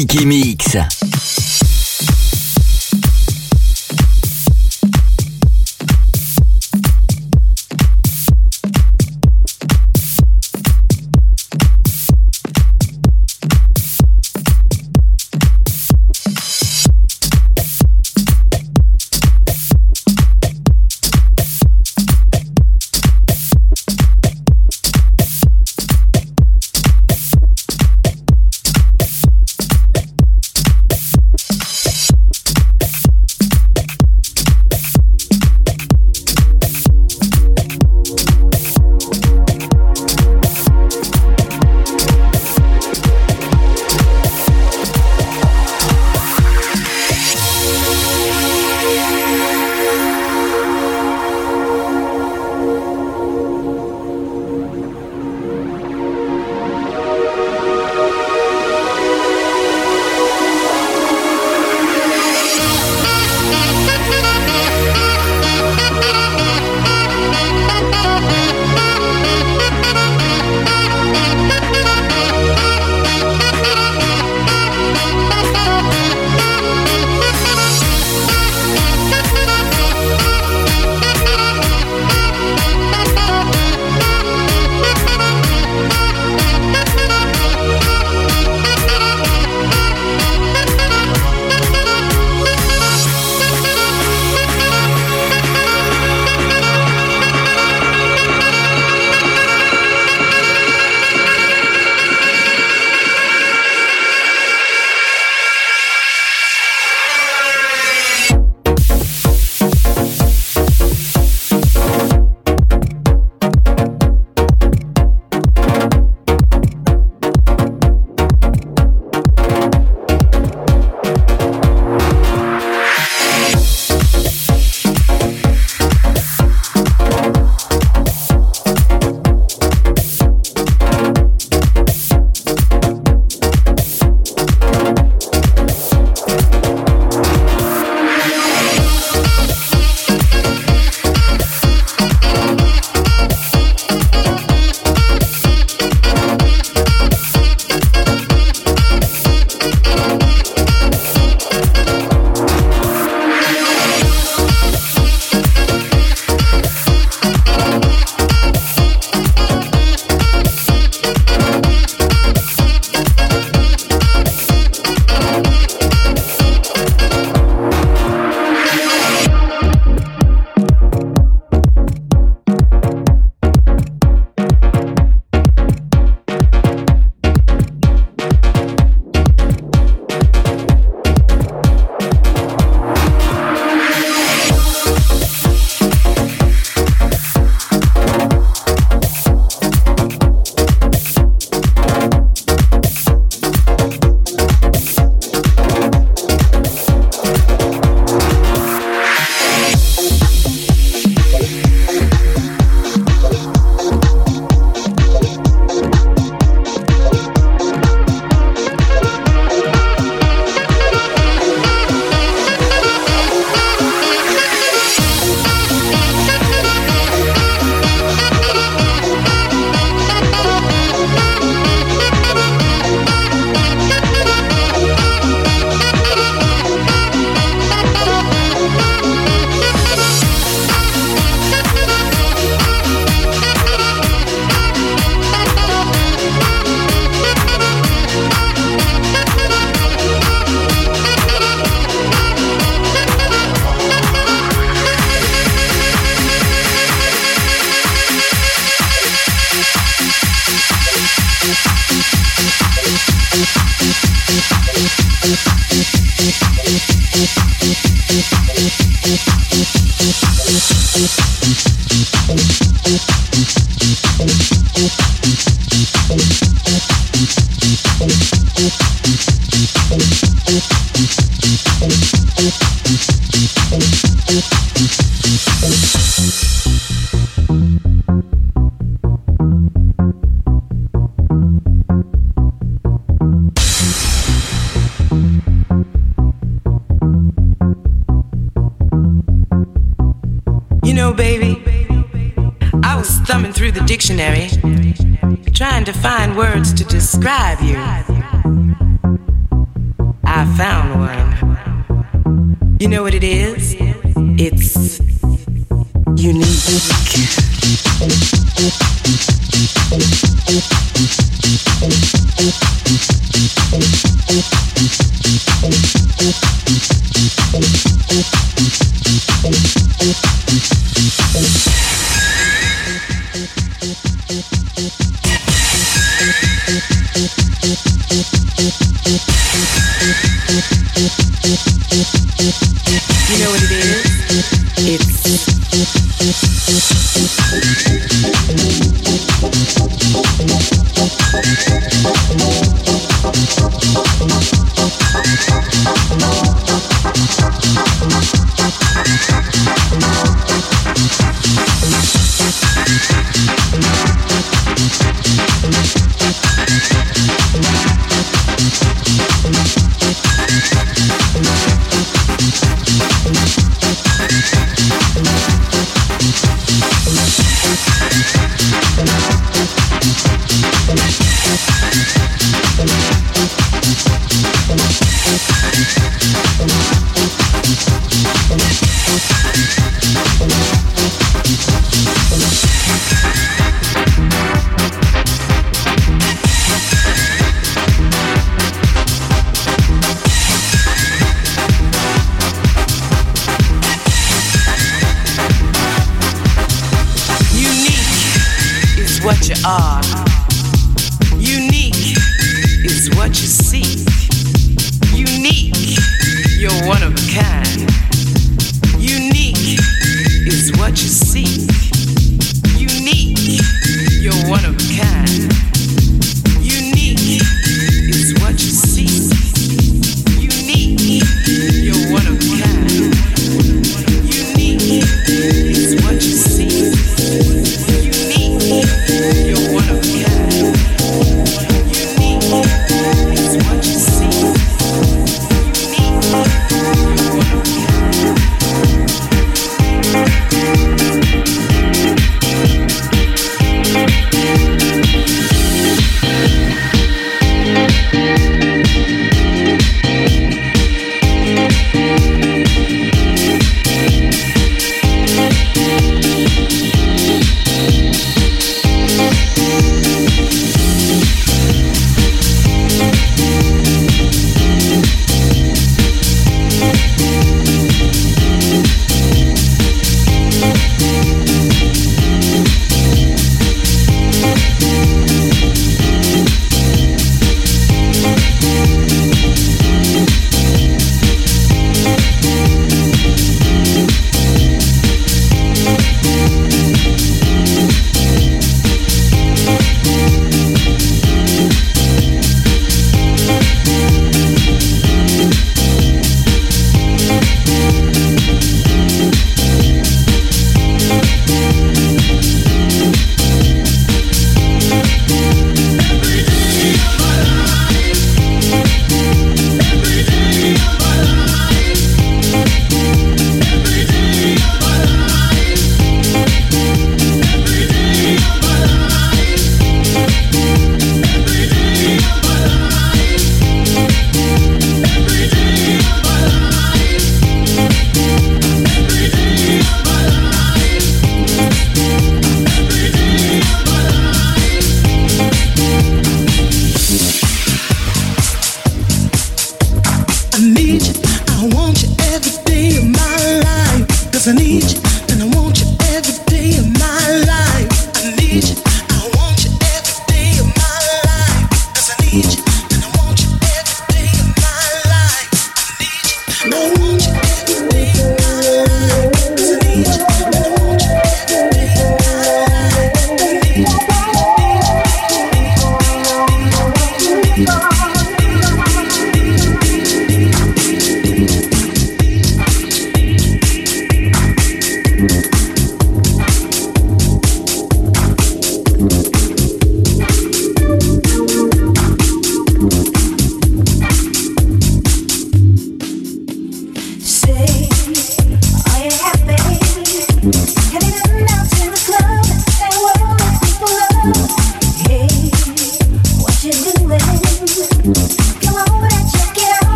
Mickey Mix. know what it is? It's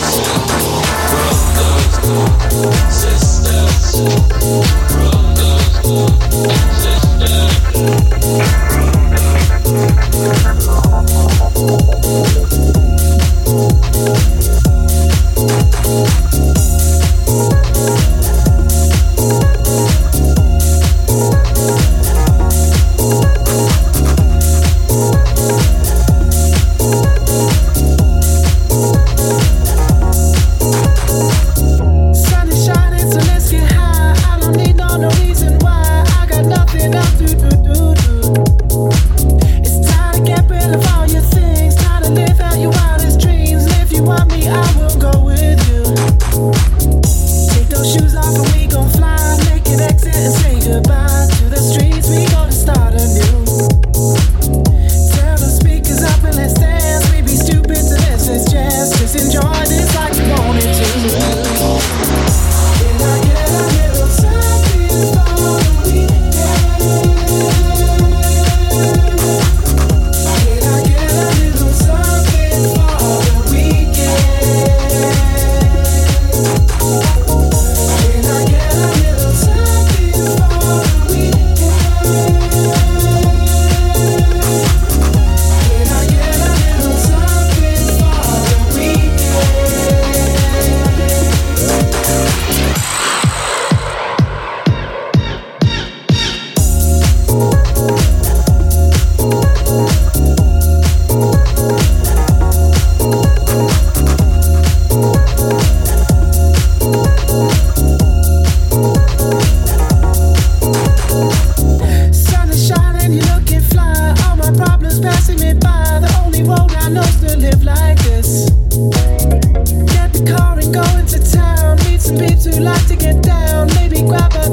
Просто, просто, просто.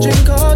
drink all